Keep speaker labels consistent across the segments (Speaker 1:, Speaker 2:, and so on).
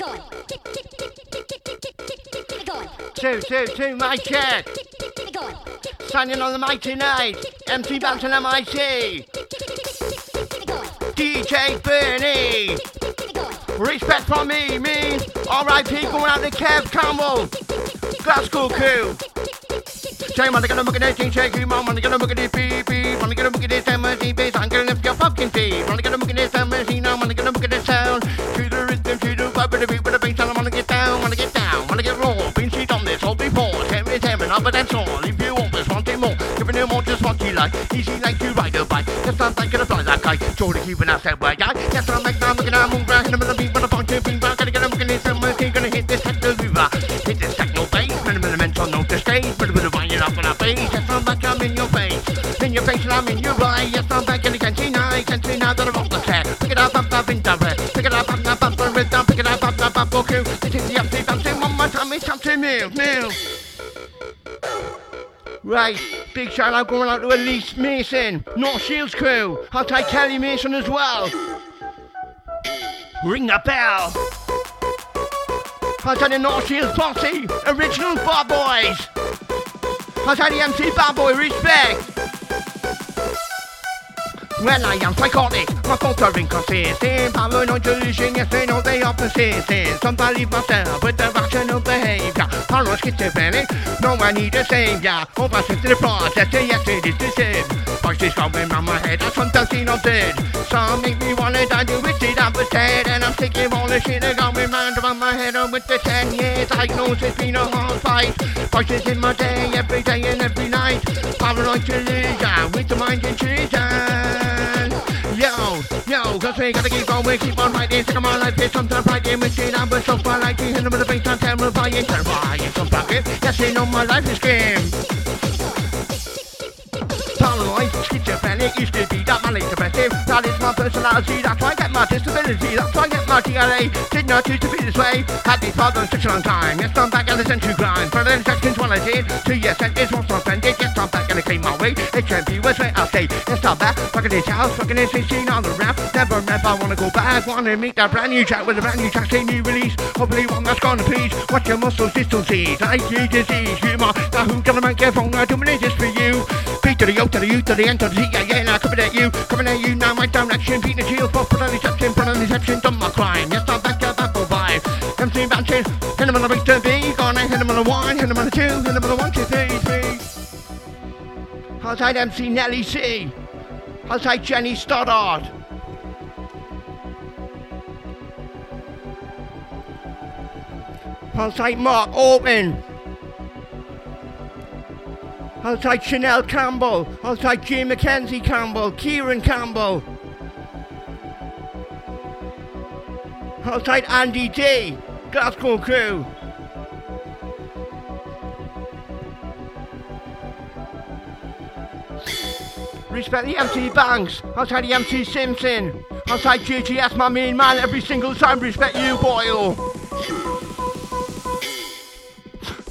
Speaker 1: Two, two, two, my check. Signing on the mighty night. MC Banks and MIC. DJ Burn-E. Respect from me, me. R.I.P. going out to Kev Campbell. Glasgow crew. Say, man, I gotta look at that shake you, mom. Man, I gotta look at this beep, beep. Man, I gotta look at this bass. I'm gonna lift your pumpkin. Man, I gotta look at this MIC to vibe, with the beat, with the bass. I wanna get down, wanna get down, wanna get raw. Been sheet on this all before. Tell me, tell me, now, but that's all. If you want this, want it more. Giving you more, just what you like. Easy like you ride a bike. Yes, I'm thinking of fly that kite. Sure to keep an ass that way, guy. Yes, I'm like, I'm looking at move around. Hit him with a beat, with a function, beat, back. Gotta get him, looking at this MIC. Gonna hit this techno river. Hit this techno bass. Minimal mental note the stage. Bit of a winding up on our face. Yes, I'm back, I'm in your face. In your face, and I'm in your eye. Yes, I'm back, and you can't see now. You can't see now that I'm off the set. Pick it up, up, up, in red. Pick it up, up, up, up, up, rhythm. Right, big shout out going out to Elise Mason, North Shields crew. I'll take Kelly Mason as well. Ring the bell. I'll take the North Shields posse, original bar boys. I'll take the MC bar boy, respect. Well, I am psychotic, my thoughts are inconsistent. Paranoid delusion, yes, they know they are persistent. Some believe myself with irrational behavior. Paranoid schizophrenic, no I need a savior. Oversensitive to the process, yes it is the same. Voices going round my head, I sometimes see no dead. Some make me wanna die, do it, up dead And I'm sick of all the shit that going round around my head And with the ten years. Diagnosis, been a hard fight. Voices in my day, every day and every night. Paranoid delusion, with the mind intrusion Yo, yo, cause we gotta keep on, we keep on writing. Sick of my life, it's sometimes writing. With shit I'm so far like you, hit with the bass, I'm terrifying Terrifying, some bucket, yes, you know my life is game Paranoid, schizophrenic, used to be that depressive That is my personality, that's why I get my disability That's why I get my GLA, did not choose to be this way. Had these problems such a long time, yes I'm back and listen to grind. For the sections what I did, two years sentence was suspended Yes I'm back and it came my way, it can't be worse I'll say, yes I'm back, in this house, back in this scene on the rap Never ever wanna go back, wanna meet that brand new track With a brand new track, say new release. Hopefully one that's gonna please, watch your muscles distances I see disease, humor, now who's gonna make your phone, I'm doing this for you. P to the O to the U to the N to the Z, yeah, yeah, now coming at you, coming at you now, my direction, beat the shield, for put on deception, put on deception, done my crime, yes, I'm back, up, back, for vibe, MC Bouncin, hit him on the beat to B, gonna hit him on the one, hit him on the two, hit him on the one, two, three, three. Outside MC Nelly C, outside Jenny Stoddard. Outside Mark Orton. Outside Chanel Campbell, outside Jim Mackenzie Campbell, Kieran Campbell. Outside Andy D, Glasgow crew. Respect the MC Banks, outside the MC Simpson, outside GGS, my main man, every single time. Respect you, Boyle.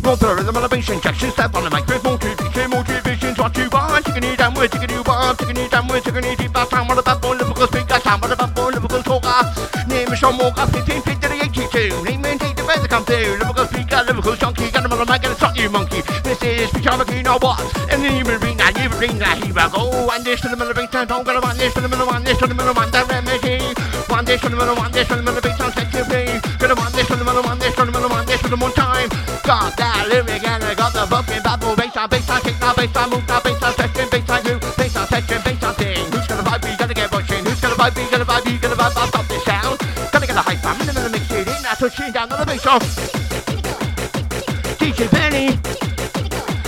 Speaker 1: Roll the rhythm on the bass step on the microphone, motivation, motivation's what you want. Taking it down with, taking you taking it down with, taking it deep, that time on the bad boy, Liverpool speaker, time the bad boy, Liverpool talker. Ah. Name is Sean Walker, 15 feet to the 82. Name and take the to come through. Liverpool speaker, Liverpool junkie, got him on the mic and it's not you monkey. This is you know what? And then you will ring that, you will ring that, here I go. One dish to the middle of the bass, don't dish to one dish to the middle, remedy. One dish to the middle, one dish to the middle, bass, I'll set you free. Gonna one dish to the middle, one dish to the middle, one dish to the one more time. Got that lyric and I got the bumping bubble bass on bass on kick now bass on move now bass on section bass on who bass on section bass on thing who's gonna vibe be gonna get rushing who's gonna vibe be gonna vibe be gonna vibe vibe stop this sound. Gonna get a hype I'm in the mix it in. Now touching down on the bass off DJ Benny.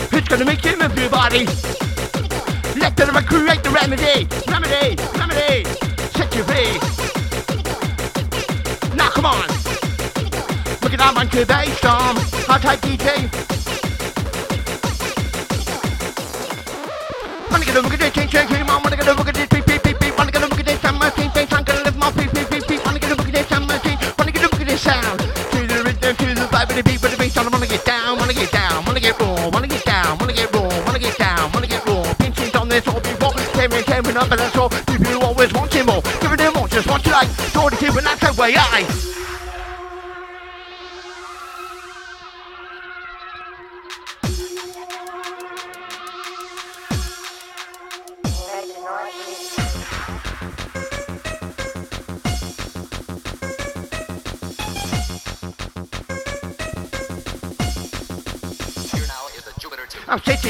Speaker 1: Who's gonna make you move your body? Let the rhythm create the remedy. Remedy remedy To storm. I'll take DJ. Wanna get a look at this, change, change, change, man. Wanna get a look at this, beep, beep, beep, beep. Wanna get a look at this, I'm my team, change, I'm gonna live my beep, beep, beep, beep. Wanna get a look at this, I'm my team. Wanna get a look at this sound. To the rhythm, to the vibe, with the beat, with the bass, I wanna get down, wanna get down, wanna get raw, wanna get down, wanna get raw, wanna get down, wanna get raw. Pinching on this all before, tearing, tearing up, and that's all. People always wanting more, giving them more, just what you like. Door to and that's the way I.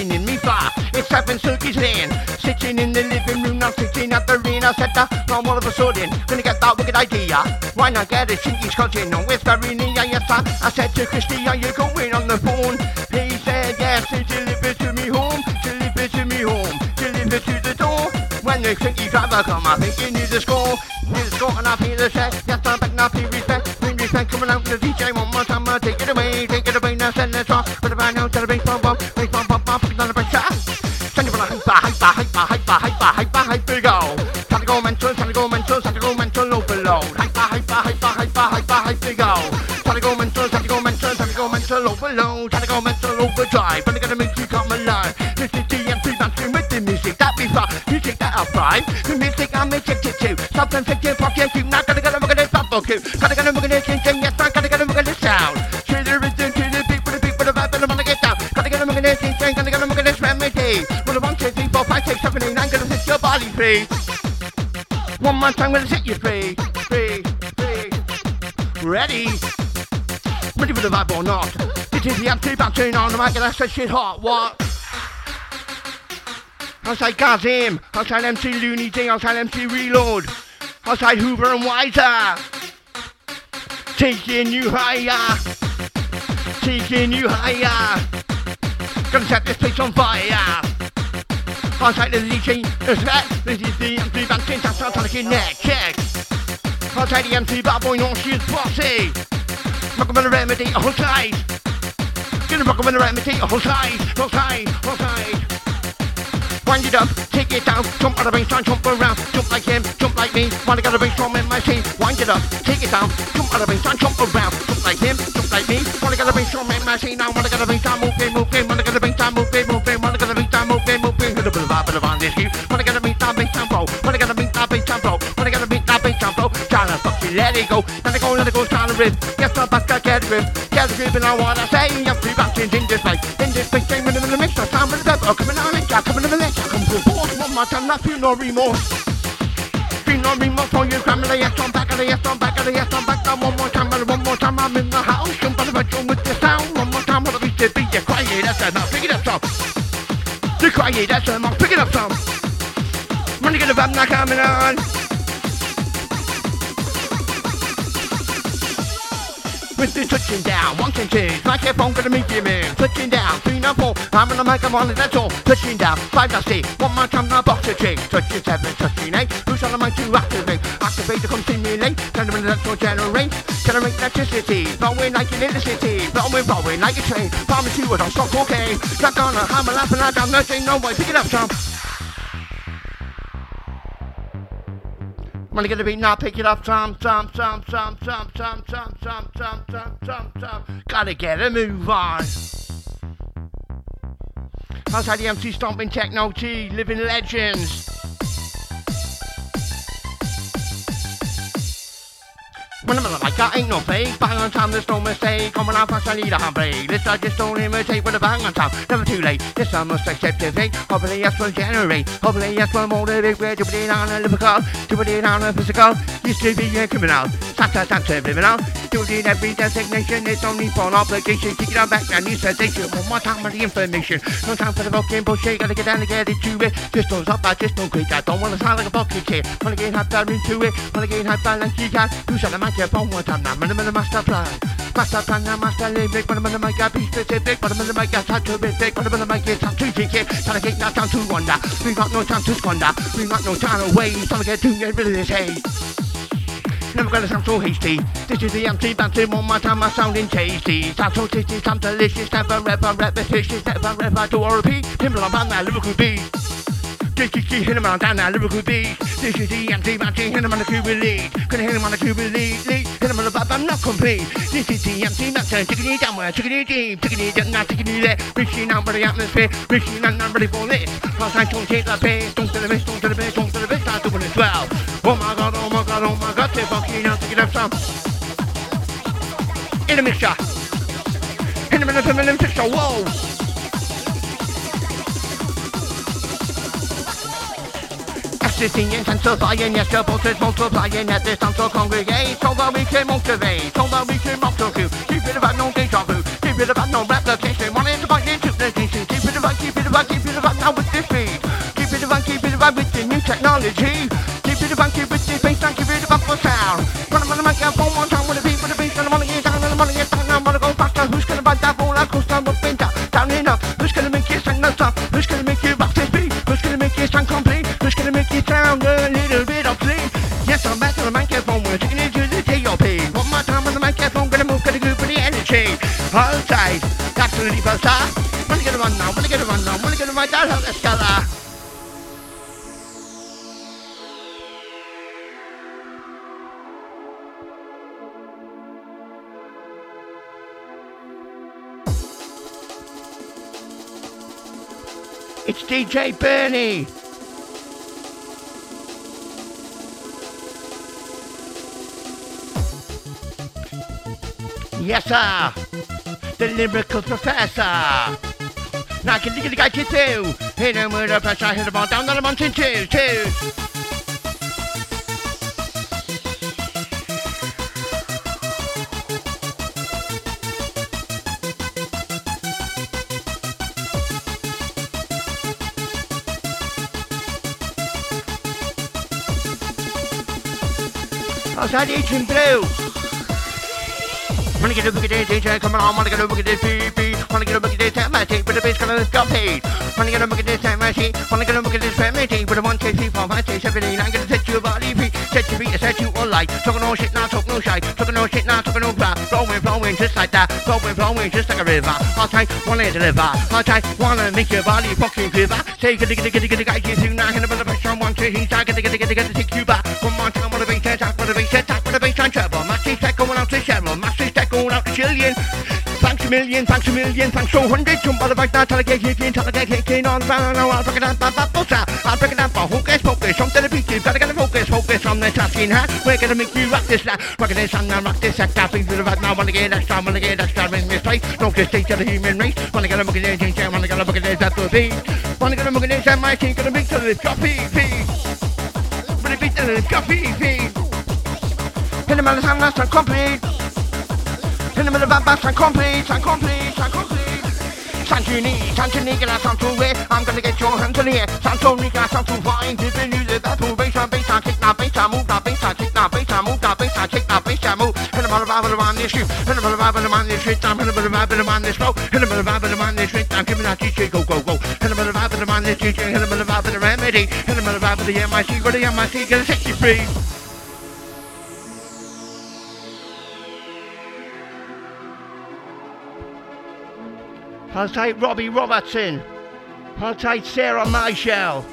Speaker 1: sitting in me flat. It's seven circuits lane. Sitting in the living room, I'm sitting at the rain. I said that, now all of a sudden, gonna get that wicked idea. Why not get a chinky cousin on with Irene? Yeah, yes, I, I said to Christy, are you going on the phone? He said, yes, he delivered to me home. Deliver to me home. Deliver to the door. When the chinky driver come, I think you need a score. Need a score and I feel the check. Yes, I'm back now, pay respect. Pay respect, coming out to the DJ that I find. The music I'm addicted to. Something thinking, fuck yeah, you not gonna get a look at this bubble cue. Gotta get a look at this thing, yes, I gotta get a look at this sound. To the rhythm, to the for the for the vibe, and I wanna get down. Gotta get a look at this thing, gotta get a look at this remedy. Well, one, two, three, four, five, six, seven, eight, nine, gonna set your body free. One more time, gonna set you free, free, free. Ready? Ready for the vibe or not? This is the MC Bouncin on the mic and that's the shit hot, what? Outside Kazim, outside MC Looney Ding, outside MC Reload, outside Hoover and Wiser. Taking you higher, taking you higher. Gonna set this place on fire. Outside the DJ, the set, this is the MC Bouncin, that's not trying to get neck check. Outside the MC bad boy, no shit bossy. Rock with the remedy, tight. Gonna rock with the remedy, tight, hold tight wind it up, take it down, jump on the baseline, jump around, jump like him, jump like me. Wanna get a brainstorm in my team, wind it up, take it down, jump on the baseline, jump around, jump like him, jump like me. Wanna get a brainstorm in my team, now wanna get a brainstorm, move game, move game, Wanna get a brainstorm, move game, move game, Wanna get a brainstorm, move game, move game. Hit a bit of a bit of on this game. When I got a brainstorm, brainstorm blow. When I got a brainstorm, brainstorm blow. Wanna get a brainstorm, brainstorm blow. Tryna fucking let it go, let it go, let it go, tryna rip. Yes, I'm back, I get rip, get rip, and I wanna say, I'm three free in this life, in this big game, in the mix, I'm coming up, I'm coming on it much and I feel no remorse. Feel no remorse for you, cram the yes on back of the yes back of the yes back down one more time and one more time I'm in the house and on if I join with the sound one more time what if it be you cry it that's I'm picking up some. You cry it that's I'm picking up some. Money gonna vibe not coming on. The touching down, one and two, microphone gonna make you move. Touching down, three and four, I'm on the mic, I'm that's all. Touching down, five one more time, now box a trick. Touching seven, touching eight, who's on the mic to activate? Activate to continually, turn them into electro generate. Generate electricity, blowing like you're in the city, blowing, blowing like a train. Promise Pharmacy was on stock, okay. Not gonna hammer, laughing, like I'm nothing, no way, pick it up, Tom. Wanna get a beat now, pick it up, some, some, some, some, some, some, some, some, some, some, some, some. Gotta get a move on. Outside the MC stomping techno T, living legends. When I'm like that ain't no fake, bang on time, there's no mistake. Coming out fast, I need a handbrake. This I just don't imitate with a bang on time. Never too late, this I must accept the fate. Hopefully, yes, will generate. Hopefully, yes, will motivate. Where to put it on a lyrical, to put it on a physical. Used to be a criminal, such a time to living out. Doing every designation, it's only for an obligation. Kick it on back, and you sensation. One more time for the information. No time for the fucking bullshit, gotta get down and get into it. Just don't stop, I just don't quit. I don't wanna sound like a fucking kid. Wanna get hyped out into it, wanna get hyped out like you can. Who's on the microphone one time now? Man, the master plan. Master plan, now master lyric. But I'm in the mic, I be specific. But I'm in the mic, I try to be big. In the mic, it's time to kick it. Trying to get that time to wonder. We got no time to squander. We got no time to waste. Trying to get to get rid of this hate. Never gonna sound so hasty. This is the empty bouncy one more time, I'm sounding tasty. Sound so tasty, sound delicious, never ever repetitious, never ever to repeat. Timber on that lyrical beat. Keep hit him on down that lyrical beat. The empty bouncy, hit him on the Cuban lead. Gonna hit him on the Cuban lead, lead. Hit him on the vibe, I'm not complete. Empty bouncy, taking it downward, it deep, it down, not it there. Reaching out for the atmosphere, reaching out, not ready for this. Cause I don't take the pace, don't to the base, don't to the base, don't to the base, I'm doing it well. Oh my god, oh my god, oh my god, they're fucking out to get up some. In a mixture. In a minute, in a mixture, whoa. Assisting intensifying, yes, your pulses multiplying at this time to congregate, so that we can motivate, so that we can motivate. Keep it about no deja vu, keep it about no replication, one is about into the nation, keep it right, keep it right, keep it right now with this beat. Keep it right, keep it right with the new technology. Keep it right, keep it this bass, keep it right for sound. Run on the microphone one time with the beat, with the bass, and I wanna get down, and I wanna get down, I wanna go faster. Who's gonna buy that roller coaster with winter? Down and up. Who's gonna make you sing the stuff? Who's gonna make you the energy. Hold tight, absolutely bizarre. Wanna get a run now, wanna get a run now, wanna get a run down, let's go. It's DJ Burn-E. Yes, sir. The lyrical professor. Now, can you get the guy to two? Hit him with a pressure, hit him on down on the mountain, two, two. Outside Agent Blue. Wanna get a at this, DJ, come on, wanna get a at this, baby. Wanna get a look at this, time machine, but the bass gonna got paid. Wanna get a look at this, time machine, wanna get a look at this, family team, but the one, two, three, four, five, six, seven, eight, nine, gonna set you a body beat, set you beat, set you all light. Talking no shit, now talk no shy, talking no shit, now talking no crap. Flowing, flowing, just like that, flowing, flowing, just like a river. I'll try, wanna deliver, I'll try, wanna make your body fucking quiver. Say, get the, get the, get the, get guys, you two, now, hit a bit of pressure, one, two, start, get the, get the, get the, get the, take you back. One more time, wanna be, try, trouble. Maxi, stack, going out to Cheryl, Maxi, stack, going out to Jillian. Million, thanks a million, thanks so hundred. Jump on the back now, tell a get kicking, tell a get kicking on I'll break it down, bam, bam, bossa. I'll break it down for hocus pocus. Jump to the beat, you've gotta get a focus, focus on the tasking hat. We're gonna make you rock this, rock this, and rock this, act that thing to the back now. Wanna get extra, wanna get extra in this place. No just take to the human race. Wanna get a look at this, wanna get a look at this, that's the beat. Wanna get a look at this, and my team gonna beat to the copy, beat. Wanna beat to the copy, beat. Hit the sound, that's complete. In the middle of a bass, I'm complete, I'm complete, I'm complete. Santini, Santini, get out to it. I'm gonna get your hands in the air. Santoni, get out to find. If you knew that, that's bass, I I kick that bass, I move that bass, I kick that bass, I move that bass, I kick that bass, I move. In the middle of a man, this shoot. In the middle of a man, this shit. I'm in the middle of a man, this flow. In the middle of a man, this shit. I'm giving that DJ, go, go, go. In the middle of a man, this DJ. In the middle of a remedy. In the middle of the MIC, to the MIC, get a 63. I'll take Robbie Robertson. I'll take Sarah Michelle.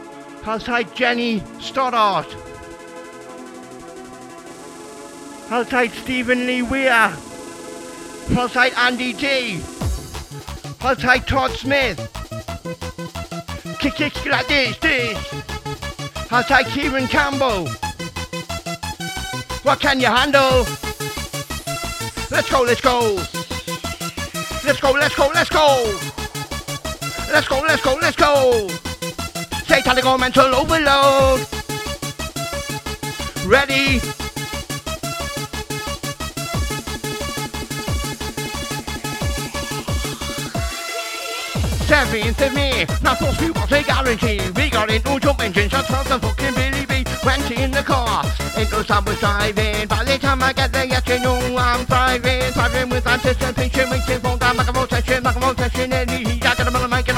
Speaker 1: I'll take Jenny Stoddart. I'll take Stephen Lee Weir. I'll take Andy D. I'll take Todd Smith. Kick, like this, this. I'll take Kieran Campbell. What can you handle? Let's go, let's go. Let's go, let's go, let's go. Let's go, let's go, let's go. Satanic mental overload. Ready? Seventh of me, not those people say guarantee. We got into jump engine, shut up the fucking Billy B. Went in the car, into someone driving. By the time I get there, yes, you know I'm driving. Driving with anticipation, waiting for that Mac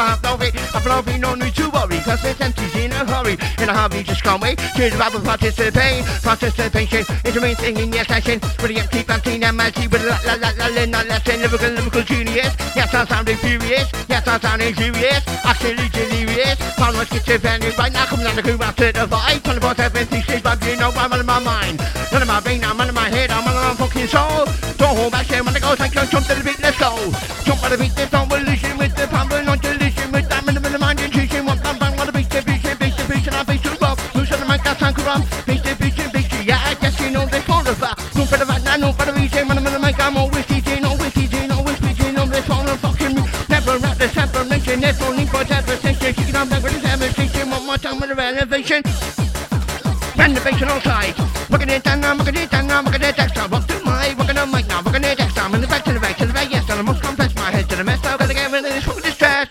Speaker 1: the money, make it have no need to worry, cause it's empty's in a hurry. In a hurry, just can't wait. Cheers about with participate, participation. It's the main thing in your session. With the empty canteen and melty with la la la la la la lesson. Lyrical, lyrical genius. Yes, I'm sounding furious. Yes, I'm sounding furious. Actually delirious. Paranoid schizophrenic right now. Coming down the crew after the vibe. 24 7, 3 6, but you know I'm out of my mind. None of my brain, I'm out of my head, I'm out of my fucking soul. Don't hold back, say when I go, take a jump to the beat, let's go. Jump on the beat, there's no illusion kitchen. Bend the bass on all sides. Working it down now, working it down now, working it extra. Walk to my, working on mic now, working it extra. I'm in the back to the back to the back, yes, I'm most complex. My head to the mess, I'm gonna get rid of this fucking distress.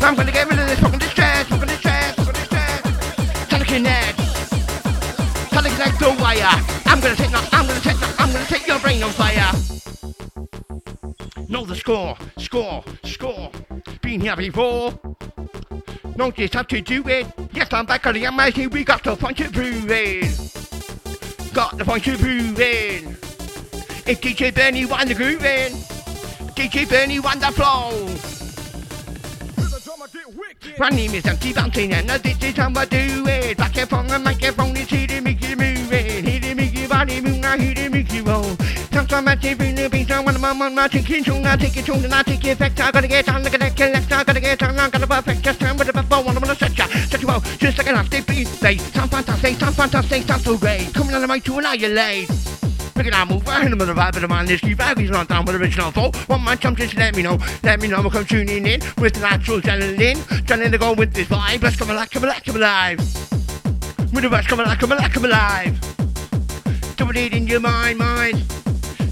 Speaker 1: I'm gonna get rid of this fucking distress, fucking distress, fucking distress. Teleconnect. Teleconnect the wire. I'm gonna take, no, I'm gonna take, no, I'm gonna take your brain on fire. Know the score, score, score. Been here before. Don't just have to do it. Yes, I'm back on the amazing. We got the point to. Got the prove it. It's DJ Burn-E won the grooving. DJ Burn-E won the flow. My name is MC Bouncin and this is how I do it. Back and from the microphone, it's here to make you move it. Here to make your body move, now here to make you roll. Sometimes I take in the beat, I want mom on my taking tune, I take it and I take it effect. I gotta get on, look at that collect, I gotta get on, I gotta perfect, just time just like an after beat. They sound fantastic, sound fantastic, sound so great. Coming on the mic to annihilate. Look at that move, I hit him with vibe of the man, this key bag, he's not down with original flow. One man jump, just let me know, let me know, I'm come tuning in with the natural adrenaline. Trying to go with this vibe, let's come alive, come alive, come alive. With the best, come alive, come alive, come alive. Do it in your mind, mind.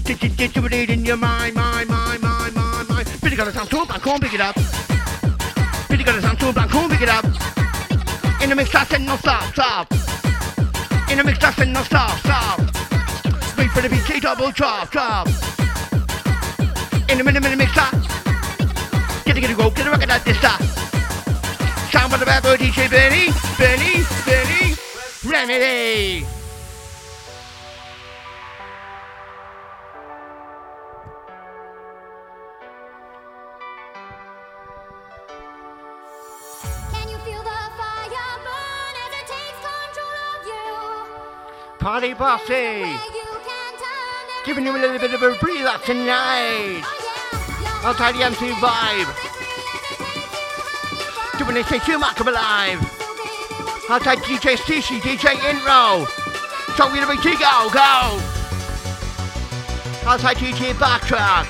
Speaker 1: Do it in your mind, mind, mind, mind, mind, mind. Billy got a sound too, but can't pick it up. Billy got a sound too, but can't pick it up. In the mix, I said no stop, stop. In the mix, I said no stop, stop. Wait for the beat, double drop, drop. In the minute, minute mixer. Get it, get it, go, get it, record at this stop. Sound for the bad boy DJ Benny, Benny, Benny, Remedy. Party bossy.
Speaker 2: Where you can turn and
Speaker 1: Giving you a little bit of a breather tonight.
Speaker 2: Oh
Speaker 1: I'll tie the MC vibe. Doing this thing too much of alive. I'll take DJ Stishi, DJ Intro. So we're gonna be go, go. I'll take DJ Backtrack.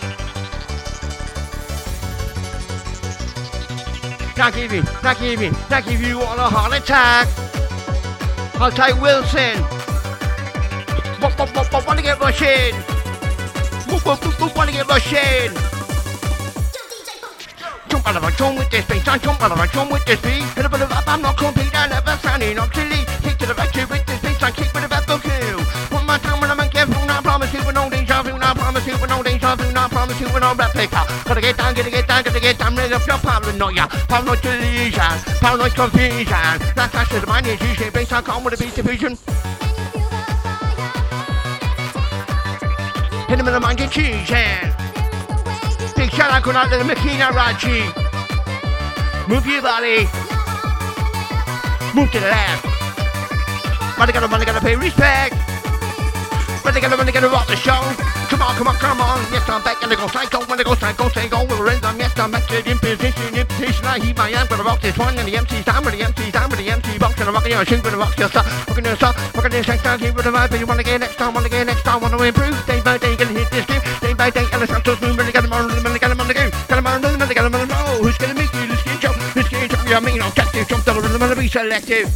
Speaker 1: Not give you, not give you, not give you all a heart attack. I'll take Wilson. Wanna get rushing? Wanna get rushing? Jump out of a jump with this beat, I jump out of a jump with this beat. Hit a bit of up, I'm not complete, I never sounding obsolete. Take to the to with this beat, I keep with a kill. One more time when I'm in careful, I promise you with no deja vu, I promise you with no deja vu, I promise you with no replica. Gotta get down, gotta get down, gotta get down, rid of your paranoia, paranoid delusion, paranoid confusion. That's actually the mind is usually based on calm with a beat division. In the and cheese hand. Big shout out going out to the Makina Raji. Move your body. Move to the left. Money gotta, money gotta pay respect. Money gotta, money gotta rock the show. Come on, come on, come on. Yes, I'm back and I go psycho. When I go psycho, go. We're in them. Yes, I'm back to the imposition, imposition. I heat my hand. Gonna rock this one and the MC's down with the MC's down with the MC box. Gonna rock your shoe, gonna rock your stuff. Rocking your stuff, rocking your sex down. Keep with the vibe. But you wanna get next time, wanna get next time, wanna improve. Day by day, gonna hit this game. Day by day, and the Santos moon. Really got him on, really got him on the game. Got him on, really got him on the roll. Who's gonna make you the skin jump? The skin jump, your main objective. Jump to the rhythm and be selective.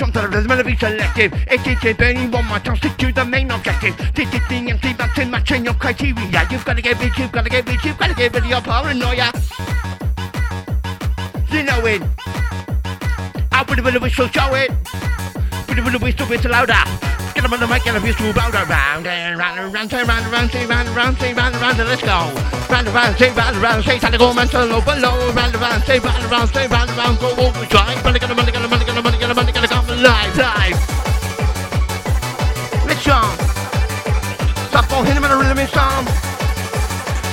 Speaker 1: Jump to the rhythm be selective. It's DJ Benny, one more time, stick to the main objective. This is the MC back to matching your criteria. You've gotta get rich, you've gotta get rich, you've gotta get rid of your paranoia. You know it. Out with the whistle, show it. With the whistle, whistle louder. Get them on the mic, get a whistle louder. Round and round and round, say round and round, say round and round, say round and round, and let's go. Round and round, say round and round, say time to go mental overload. Round and round, say round and round, say round and round, go. Money, got money, money, got money, got money, got come alive, live. Let's go. Stop on, hit him in a rhythm and song.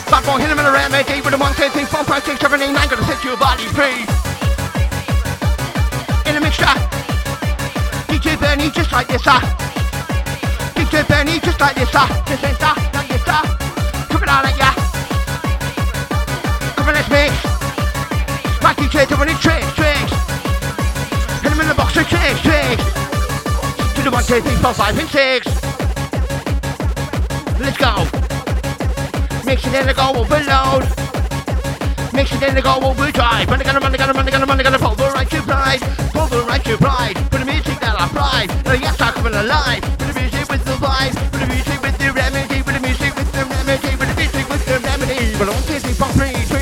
Speaker 1: Stop on, hit him in a eight, eight, with a one, two, three, four, five, six, seven, eight, nine, gonna set your body free. In a mixture. DJ Benny, just like this, ah. DJ Benny, just like this, ah. This is ah, like this, ah. Coming out at ya. Come on, let's. Right DJ doing it tricks, the tricks, tricks. To the one, two, three, four, five, and six. Let's go. Mix it in the go overload. Mix it in the go overdrive. Money gonna, run, money gonna, money gonna, money gonna pulverize your pride. Pulverize your pride. Put the music that I pride. Now yes, I'm coming alive. Put the music with the vibe. Put the music with the remedy. Put the music with the remedy. Put the music with the remedy. But on three, four, three, three.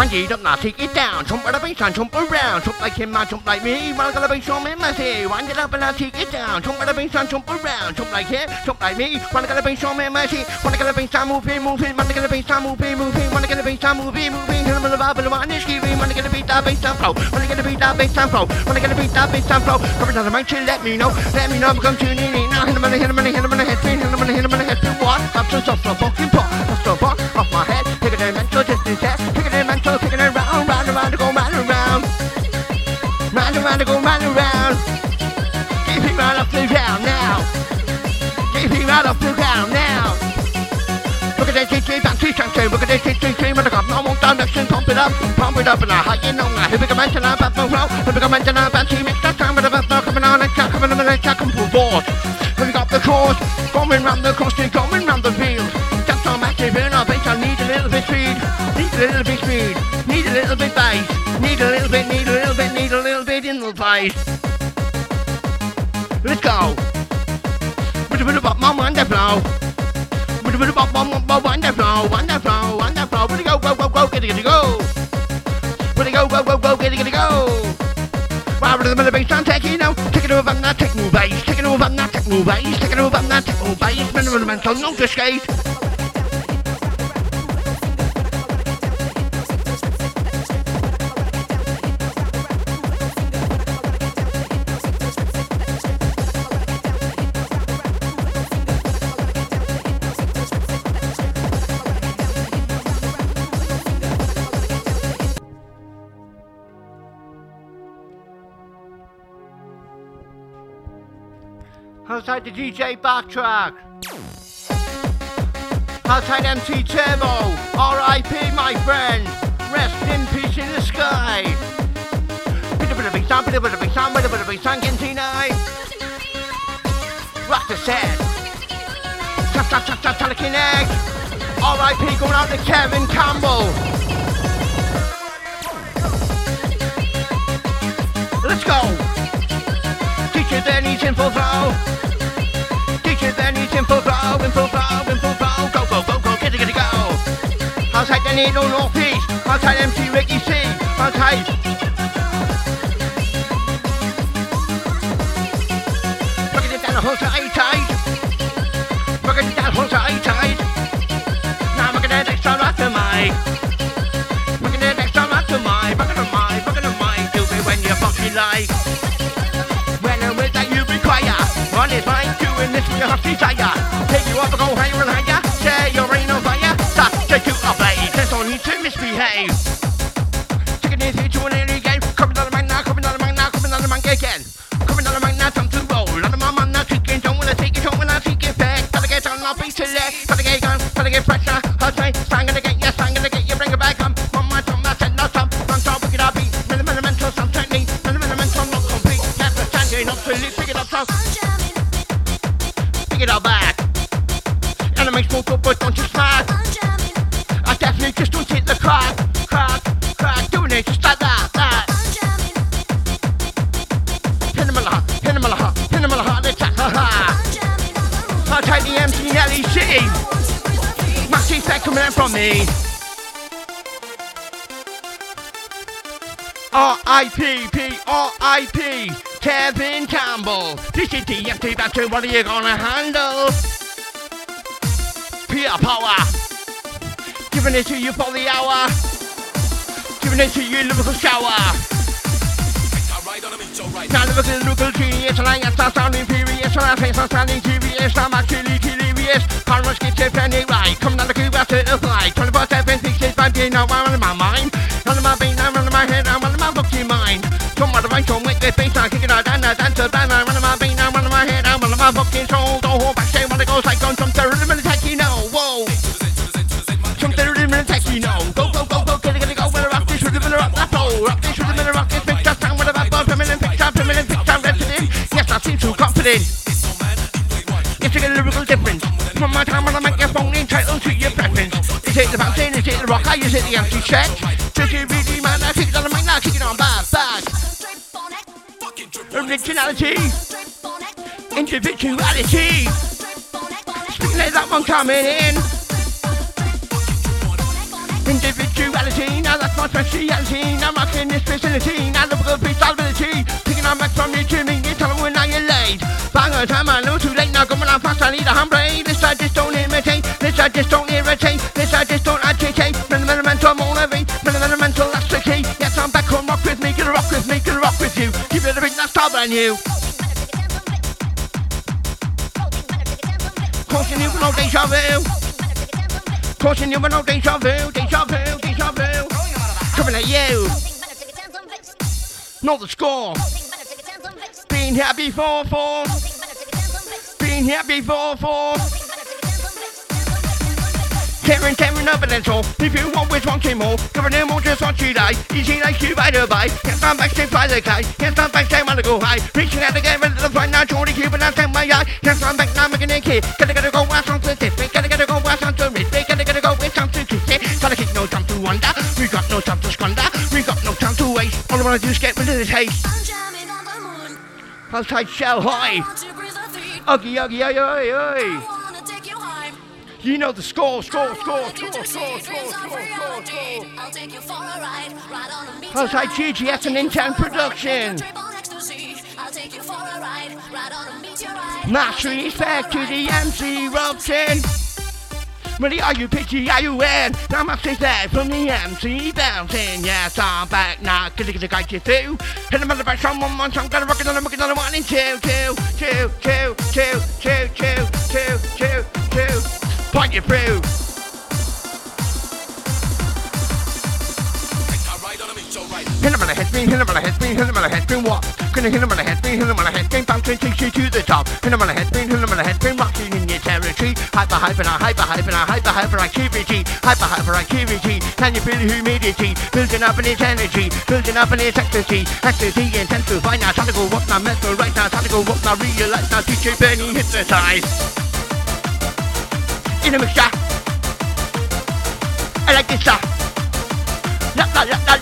Speaker 1: Wind it up now, take it down. Jump at the bass and jump around. Jump like him, jump like me. Wanna get a bass on me, man, say. Wind it up and now take it down. Jump at the bass and jump around. Jump like him, jump like me. Wanna get a on me, man, say. Wanna get a bass and move in, move in. Wanna get a bass and move in, move in. Wanna get a bass and move in, move in. Hit in the vibe and one is giving. Wanna get a beat that bass and flow. Wanna get a beat that bass and flow. Wanna get a beat that bass and flow. Coming down the mic, chill, let me know. Let me know, become tuning in. Now hit him in the hit him in the hit him in the head. Hit him in the hit him in the head. What? I'm just off the fucking pot. Off the pot, off my head. Taking a mental distance test. Taking a mental, taking it round, round, around, go round, around. Round, around, go round, around. Keep it right off the ground now. Keep it right off the ground now. Look at that GG bouncy chancy, look at that GG when I got normal direction, pump it up, pump it up and I high you know now. Here we go mention our back flow, here we go mention our bouncy mix that time with the back coming on and coming on and come forward. We got the course, going round the course, going round need a little bit speed, need a little bit bass, need a little bit, need a little bit, need a little bit in the place. Let's go. And the flow. Where'd it go, go, go, go, get it, get it, go. Where'd it go, go, go, go, get it, get it, go. Wow, with the middle bass, I'm taking now. Taking over, I'm not bass. Taking over, I'm not bass. Taking over, I'm not bass. Minimum mental, no to Outside the DJ backtrack. Outside MC Turbo. R.I.P. my friend. Rest in peace in the sky. Bit of a big sound, bit of a big sound, bit of a big sound, tonight. Rock the set. Tap, tap, tap, tap, teleconnect. R.I.P. going out to Kevin Campbell. Let's go. Teacher Benny's in full flow. In full flow, in full flow. Go, go, go, go, get it, get it, go. Outside the needle northeast. Outside MC Ricky C. The whole side, tight. Now to my. To my. My, my. Do when you fucking like. When with that you require On this mind doing this with your heart's desire Take you up and go higher and higher Share your rain on fire. Start to do a blaze There's no need to misbehave. Taking it into an early game. Coming down the mic now, coming down the mic now Coming down the mic again. Coming down the mic now, time to roll. Out of my mind now, kicking. Don't wanna take it, don't wanna take it back. Gotta get on, I'll be to left. Gotta get on, gotta get fresh R.I.P. P. Kevin Campbell. This is the empty battery. What are you gonna handle? Pure power. Giving it to you for the hour. Giving it to you, lyrical shower. Now lyrical, lyrical genius, and I am start sounding furious, and I face I'm sounding curious. I'm actually delirious. Gets it penny right? Come down the cube after the flight. 24 7, 65, you know I'm in my mind. Of my brain, I'm of my head, I'm of my fucking mind. Come out of my soul, make the bass, I kick it out, and I dance a band. I'm out my brain, I'm of my head, I'm of my fucking soul. Don't hold back, say when it goes like on some rhythm and attack, you know. Whoa. Some rhythm and attack, you know. Go, go, go, go, get it, get it, go. When I rock this rhythm and rock that pole. Rock this rhythm and rock this picture, sound with a backbone, feminine picture, feminine picture, resident. Yes, I seem too confident. Yes, you get a lyrical difference. From my time when I make your phone entitled to your preference. Is it the bouncing, is it the rock, is it the empty check? Does it really man, I kick it on the mic, now kick it on bad, bad. Originality, individuality. Speaking of that one coming in. Individuality, now that's my speciality. I'm rocking this vicinity. Now look at the stability. Picking up back from you to You me when are late? Bang a time, I know too late. Now coming on fast, I need a handbrake. This I just don't imitate. This I just don't irritate. This I just don't agitate. Mental, motivate. Mental, that's the key. Yes, I'm back on rock with me. Gonna rock with me. Gonna rock with you. Keep it a bit, that's top brand new. Caution you for no deja vu. Caution you for no deja vu. Deja vu, deja vu. Coming at you. Know the score. Been here before, for. Been here before, for. Tearing, tearing up and all. If you always wanting more, giving them more just what you like. Easy like you by the by. Can't stand backstage by the kite. Can't stand backstage wanna go high. Reaching out again with the fight now, Jordy Cuban, I take my eye. Can't stand back now, making it kid. Gotta gotta go watch on Twitter. Gotta gotta go watch on Twitter. Gotta gotta go with time to kiss it. Gotta kick no time to wonder. We got no time to squander. We got no time to waste. All I wanna do is get rid of this haste. Outside shell high. Uggy, uggy, uggy, uggy, uggy. You know the score, score, score, score, score, score, score, score, score. Outside GGS and Intel Production. Much respect to the MC Robson. Ready, are you pitchy, are you in? Now say that from the MC Bouncin. Yes, I'm back now, gonna get the guide you through. Hit them on the back, someone wants, I'm gonna rock it on the rocket on the one and two, two, two, two, two, two, two, two, two, two. Point you through. Hit him on the head spin, hit him on the head spin, hit him on the head spin, what? Gonna hit him on the head spin, hit him on the head spin, bouncing you to the top. Hit him on the head spin, hit him on the head spin, rocking in your territory. Hyper, hyper, now, hyper, hyper, now, hyper, hyper activity. Hyper, hyper activity. Can you feel the humidity? Building up in its energy, building up in its ecstasy. Ecstasy intensify now, time to go up now, mental right now, time to go up now, realize now, DJ Benny hypnotize. In a mixture. I like this stuff. Like, like, like, like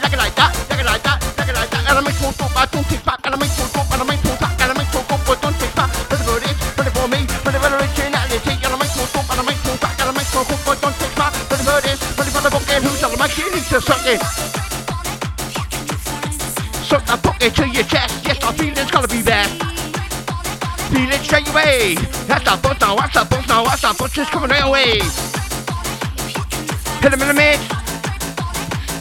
Speaker 1: ถูกผิดปากกันไม่ถูกต้องกันไม่ถูกทักกันไม่ถูกต้องปวดต้นผิดปากไม่ได้บริไม่ได้บริไม่ได้บริเชนะอย่าที่กันไม่ถูกต้องกันไม่ถูกทักกันไม่ถูกต้องปวดต้นผิดปากไม่ได้บริไม่ได้บริบอกเองหูสั่นมาชี้นี่จะสั่นเอง Suck the bucket to your chest. Yes, I feel it's gonna be bad. Feel it straight away. That's that buzz now. That's that buzz now. That's that buzz just coming right away. Hit him in the mid.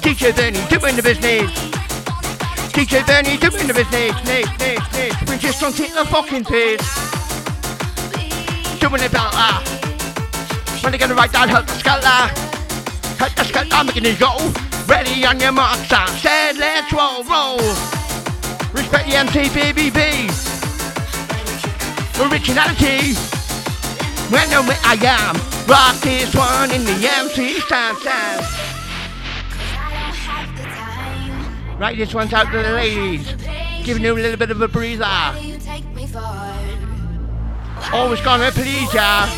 Speaker 1: Teacher, then doing the business. DJ Burn-E doing the business. Nick, Nick, Nick. We just don't take the fucking piss. Doing it that. When they gonna write down help the sculler. Help the sculler, making it go. Ready on your marks, I said let's roll, roll. Respect the MC BBB. Originality. When I am. Rock this one in the MC stand, stand. Right, this one's out to the ladies. Giving you a little bit of a breather. Always gonna please ya.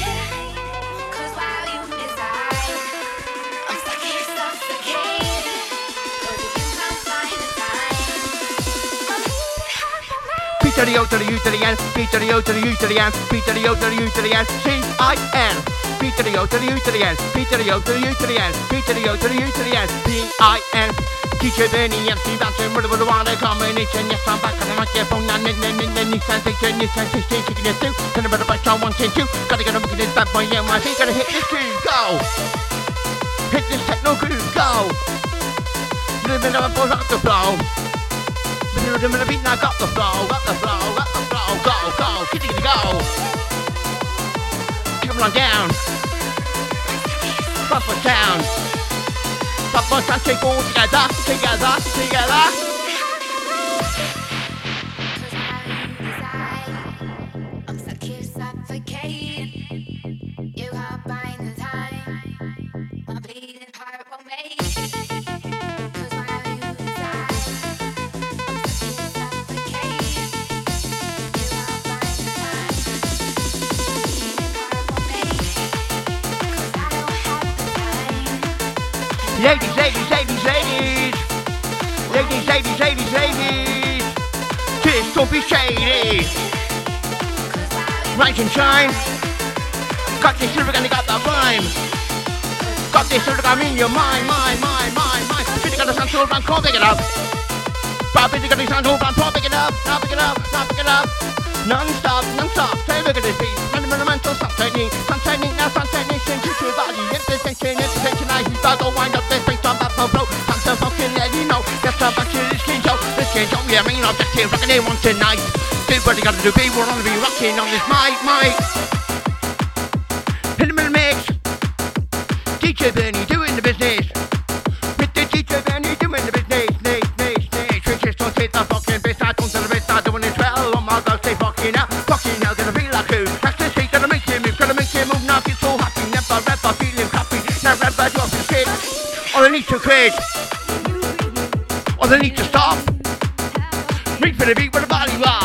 Speaker 1: B to the O to the U to the N, B to the O to the U to the N, B to the O to the U to the N, C I N. B to the O to the U to the N, B to the O to the U to the N, B to the O to the U to the N, B I N. Teacher Benny, MC Bouncin with a water combination. Yes, I'm back the microphone. And then, then, then, then, this sensation, this sensation, kicking it through. Turn about the on one, two, two. Gotta get a look at this bad boy, NYC. Gotta hit this groove, go. Hit this techno groove, go. Little bit of a buzz up the flow. Little bit of a beat, now got the flow, got the the. Go, go, go. Keep on down. Bumper sound. Ça passe à chez Gaza, c'est Gaza, c'est Gaza. And shine. Got this lyric and I got that rhyme. Got this lyric, I'm in your mind, mind, mind, mind, mind. Really got the sound so I'm can't pick it up. But busy got the sound so I'm not pick it up, not pick it up, not pick it up. Non-stop, non-stop, take a look at this beat. Fundamental sound technique, sound technique, now sound technique, change to your body. Intersection, intersection, I heat that go wind up this bass on that flow. Time to fucking let you know. Some back to this skin show. This skin show, yeah, main objective, rocking in one tonight. Do what you gotta do, be we're gonna be rocking on this mic, mic. The mix. DJ Burn-E doing the business. With the DJ Burn-E doing the business. Nice, nice, nice. Switches don't take the fucking bitch. I don't celebrate, start doing it well. Oh my god, say fucking out. Fucking hell, gonna be like who? That's the street, gonna make you move. Gonna make you move, now get so happy. Never ever feeling happy. Never ever drop his shit. Or I need to quit. Or I need to stop. Reach for the beat with the body rock.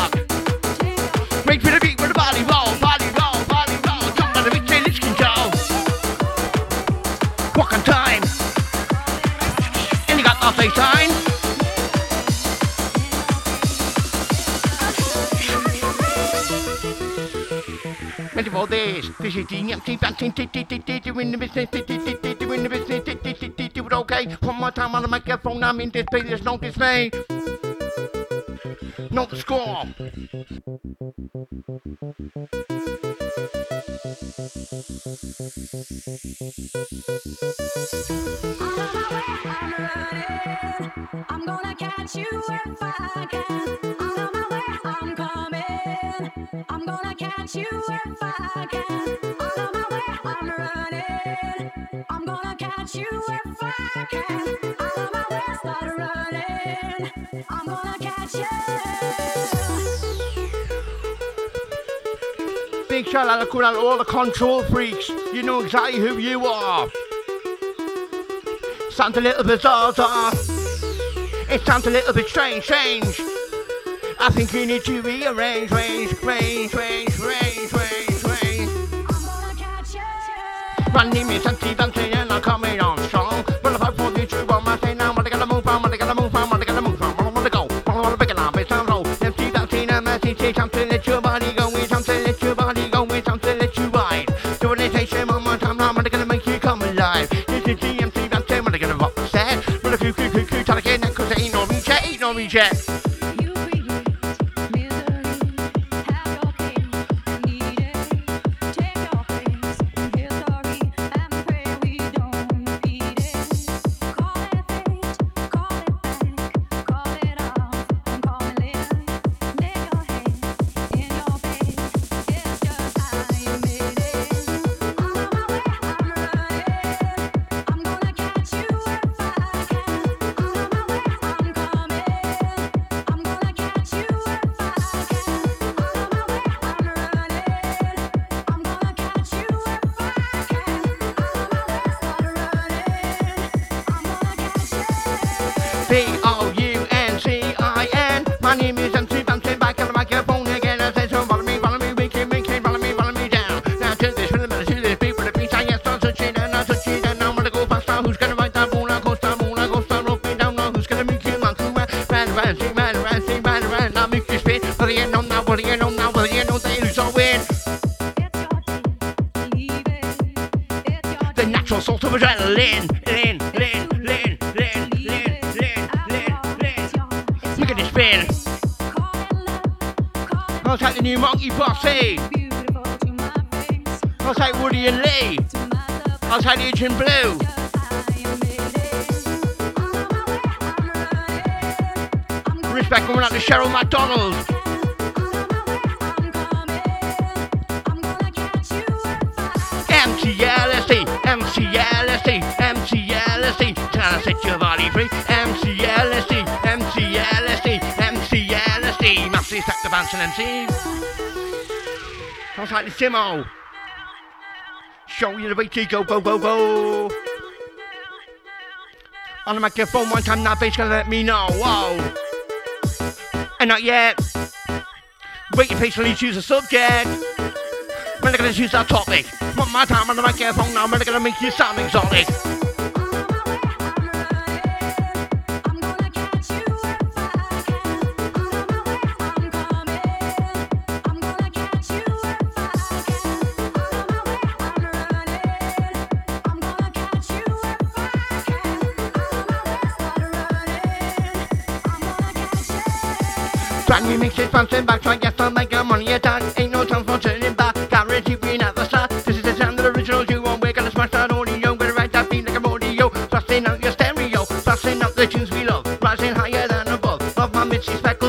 Speaker 1: Doing the business. Doing the business. Do it okay. One more time on the microphone. I'm in display. There's no dismay. No score.
Speaker 2: I'm gonna catch you
Speaker 1: Big shout out to all the control freaks. You know exactly who you are. Sounds a little bizarre. Uh, it sounds a little bit strange, strange. I think you need to rearrange, range, range, range, range, range, range.
Speaker 2: I'm gonna catch you.
Speaker 1: Name is Empty Dancing and I'm coming on messy, say something, let your body go, it's something, let your body go, it's something, let you ride. Do an imitation one more time, now, what I gonna make you come alive. This is the MC Dancing, what I gonna rock the set. Well, if you could, could, could, try to that, cause there ain't no reach, ain't no reach
Speaker 2: Take
Speaker 1: Woody and Lee. The Agent Blue. Respect going out to Cheryl McDonald. MCLSD, MCLSD, MCLSD. Trying to set your body free. MCLSD, MCLSD, MCLSD. Massive Sector Bouncing MC. I'll take the Simo. Show you the way to go, go, go, go. On the microphone one time, that bass gonna let me know. Whoa. And not yet. Waiting patiently choose a subject. We're not gonna choose that topic. One more time on the microphone now, we're gonna make you sound exotic. Brand new mixes, bouncing back, trying to get some making money attack. Ain't no time for turning back. Guarantee at the start. This is the sound of the original you want. We're gonna smash that audio. Gonna write that beat like a audio. Blasting out your stereo. Blasting out the tunes we love. Rising higher than above. Love my Mitzi speckles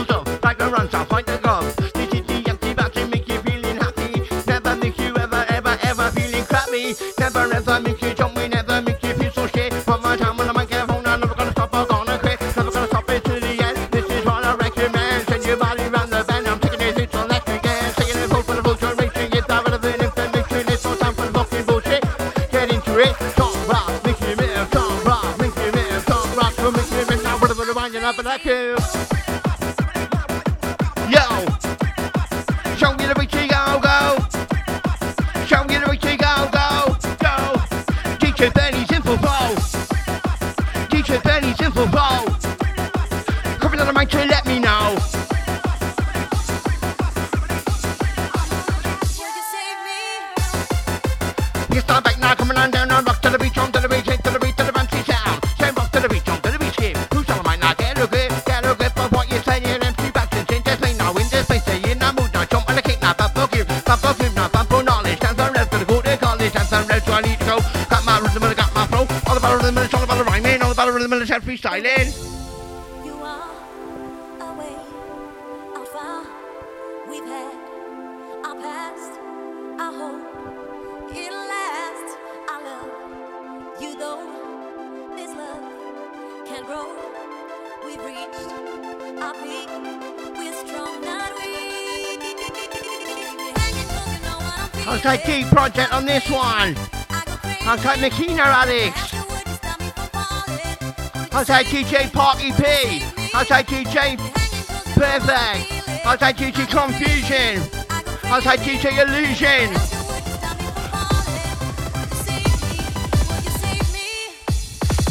Speaker 1: what about the about rhythm freestyling.
Speaker 2: You are away, how far we've had our past. I hope it'll last. I love you though this love can grow. We've reached our peak. We're strong, not weak. Hanging 'cause you know what I'm feeling.
Speaker 1: I'll take Key Project on this one.
Speaker 2: I go crazy.
Speaker 1: I'll take Alex. Take DJ Parky P. I'll take DJ Perfect. Take DJ Confusion. Take DJ Illusion.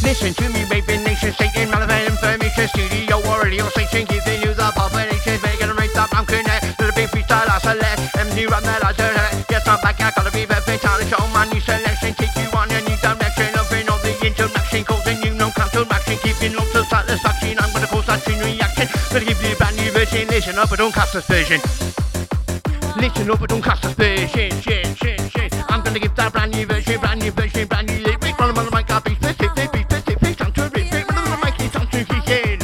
Speaker 1: Listen to me, Raven Nation, Satan, relevant information, studio or radio station, you the population, making a race up, I'm connect, little bit freestyle, I select, empty run that I select, such gonna give you a brand new version, listen up, but don't cast aspersion. Listen up, but don't cast aspersion, shit, shit, shit. I'm gonna give that brand new version, brand new version, brand new lyric. Run on the mic, I'll be specific, be specific, sound terrific. Run on the mic, it sounds terrific.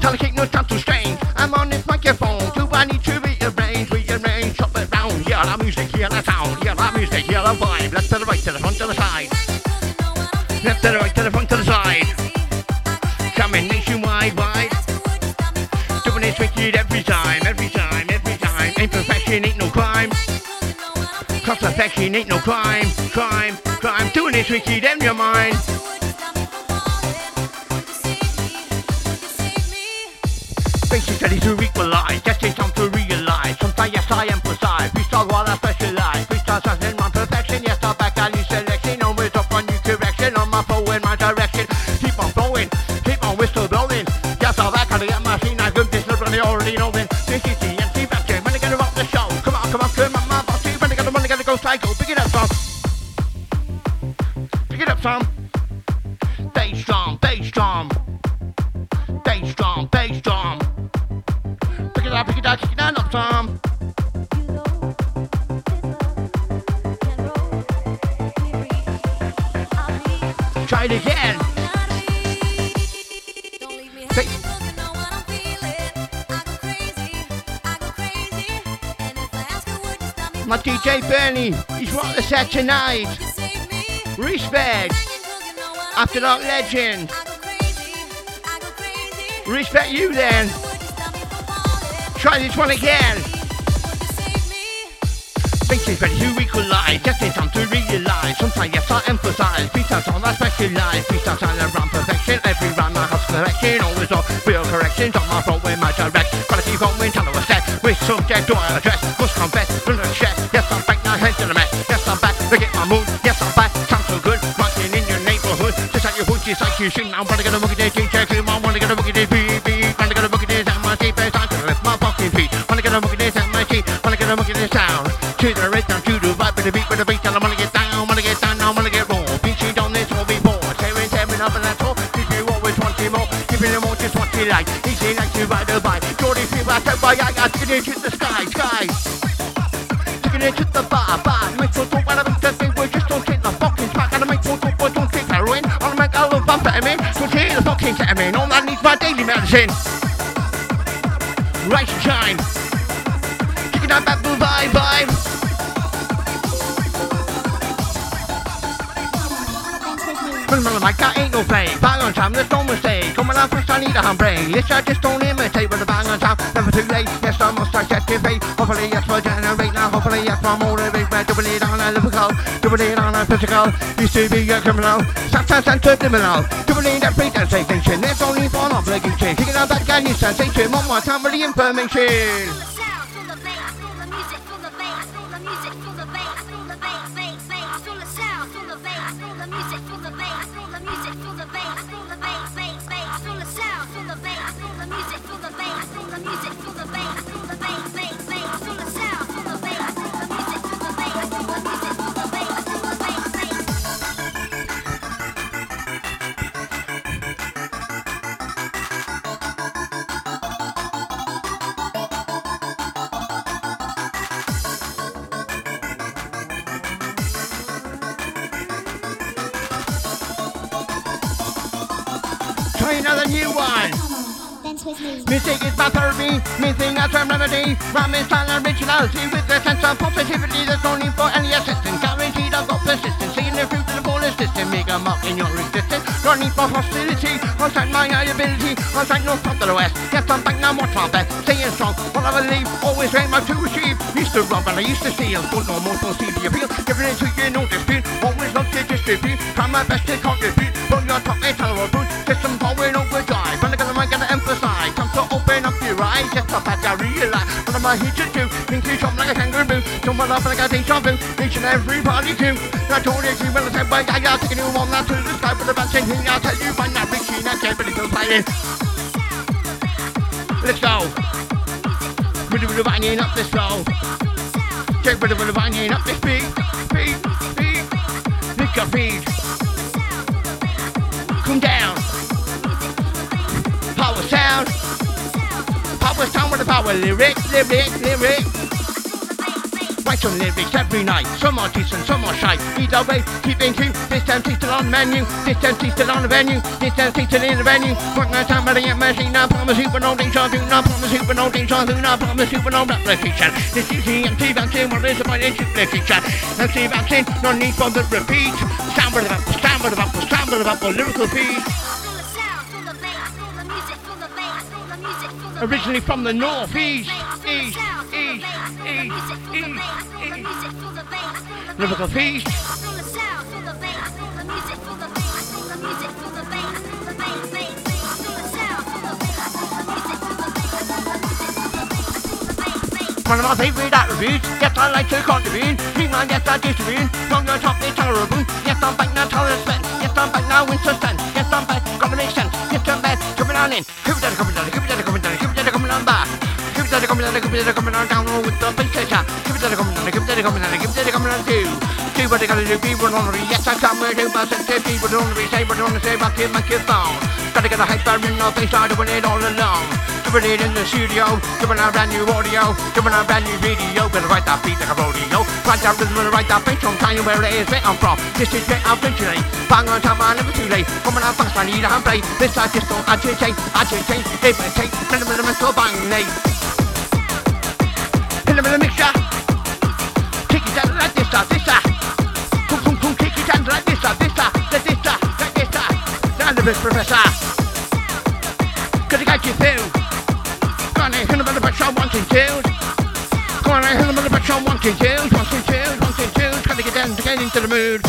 Speaker 1: Tell the kick, no sound too strange. I'm on this microphone, do I need to rearrange, rearrange, chop it round. Hear that music, hear that sound, hear that music, hear that vibe. Left to the right, to the front, to the side. Perfection ain't no crime, crime, crime. Doing it wicked in your mind. Tonight. Respect. After that legend. Respect you then. Try this one again. Faces ready to equalize, just in time to realize. Sometimes yes I emphasize, freestyles on I specialize. Freestyles on around perfection, every rhyme I have correction. Always on real corrections on my flow in my direct. Gotta keep on with a step, with subject to address. Must confess, run a check. Yes I'm back now, head to the mat. Yes I'm back, look at my mood. Yes I'm back, sounds so good. Rocking in your neighborhood, just like your hood, just like you. Now I'm gonna get a look at this, check him. I wanna get a look at this, beep beep. Wanna get a look at this, and my deep bass, I'm gonna lift my fucking feet. Wanna get a look at this, and my feet. Wanna get a look at this sound. To the rhythm, to the vibe, with the beat, with the beat, and I wanna get down, wanna get down, I wanna get raw. Bitch, you done this all before. Tearing, tearing up and that's all. If you always want it more, giving them all just want it easy like, easy like to ride a bike. Jordy fever, so by I got to get to the sky, sky. Taking it to the bar, bar. Make sure to what I'm saying, we just don't take the fucking track. And I make sure to we don't take heroin. I'll make all of amphetamine. So take the fucking ketamine. All I need's my daily medicine. And shine. My cat ain't no play. Bang on time, there's no mistake. Coming out first, I need a handbrake. Yes, I just don't imitate with a bang on time. Never too late. Yes, I must fate. Hopefully, yes, for generate now. Hopefully, yes, for motivate. But double it on a lyrical, double it on a physical. Used to be a criminal. Sometimes I'm subliminal. Double it that free sensation. There's only one obligation. Kicking out that guy, new sensation. One more time for the information. Try another new one.
Speaker 3: Me.
Speaker 1: Music is my therapy, missing a term remedy. Rhyme is style originality with a sense of positivity. There's no need for any assistance. Guaranteed I've got persistence. Seeing the fruit of the fullest system. Make a mark in your existence. No need for hostility. I'll set my ability. I'll set no stop to the west. Yes, I'm back now, what's my best? Staying strong, what I believe. Always aim out to achieve. Used to rob and I used to steal. Don't know more, don't see the appeal. Giving it to you, no dispute. Always love to distribute. Try my best to contribute. Put your top a tolerable. System going overdrive. When I got I'm gonna emphasize. Time to open up your eyes. Just stop at I realize. What am I here to do? Think you jump like a kangaroo. Someone up like a deja vu. Each and every party too. I told you when I said, well, I got taking you on that to the sky for the bad thing. I'll tell you by now, sheen, I can't believe it's playing. Let's go. Rid of the banging up this flow. Get rid of the banging up this beat. Beat, beat. Lick your feet. Come down. Sound. Power sound with the power lyric, lyric, lyric. Write some lyrics every night. Some are decent, some are shy. Either way, keep in tune. This empty still on the menu. This empty still on the venue. This empty still in the venue. Fuck my time, but I ain't messing. I promise you, but no deja vu. I promise you, but no deja vu. I promise you, but no replication. This is the empty vaccine. What is about it? Replication. Empty vaccine. No need for the repeat. Stand with the apple, stand with the. Lyrical piece. Originally from the north, east, east, east. One of my favorite attributes, yes I like to contribute, King on yes I distribute, from the top it's yes I'm back now yes I'm back now in suspense, yes I'm back, combination, yes I'm back, coming on in, down, it down, coming down, keep it coming on down with the bass pressure, keep it coming down, keep it coming down, keep it coming on too, do what they gotta do, people don't be, yes I come with you, but people don't be, say what don't say, but keep my kid phone, gotta get a hyper in the face, I doing it all alone. Doing it in the studio, doing a brand new audio, doing a brand new video. Better write that beat like a rodeo. Write that rhythm and write that bass on time where it is where I'm from. This is where I'm originally. Bang on time, I never too late. Coming out fast, I need a handbrake. This I just don't agitate, agitate, imitate. Minimum mental bang, late. In the. Kick it down like this, this, like this, this, the professor. You on the the. Gotta get down to get into the mood.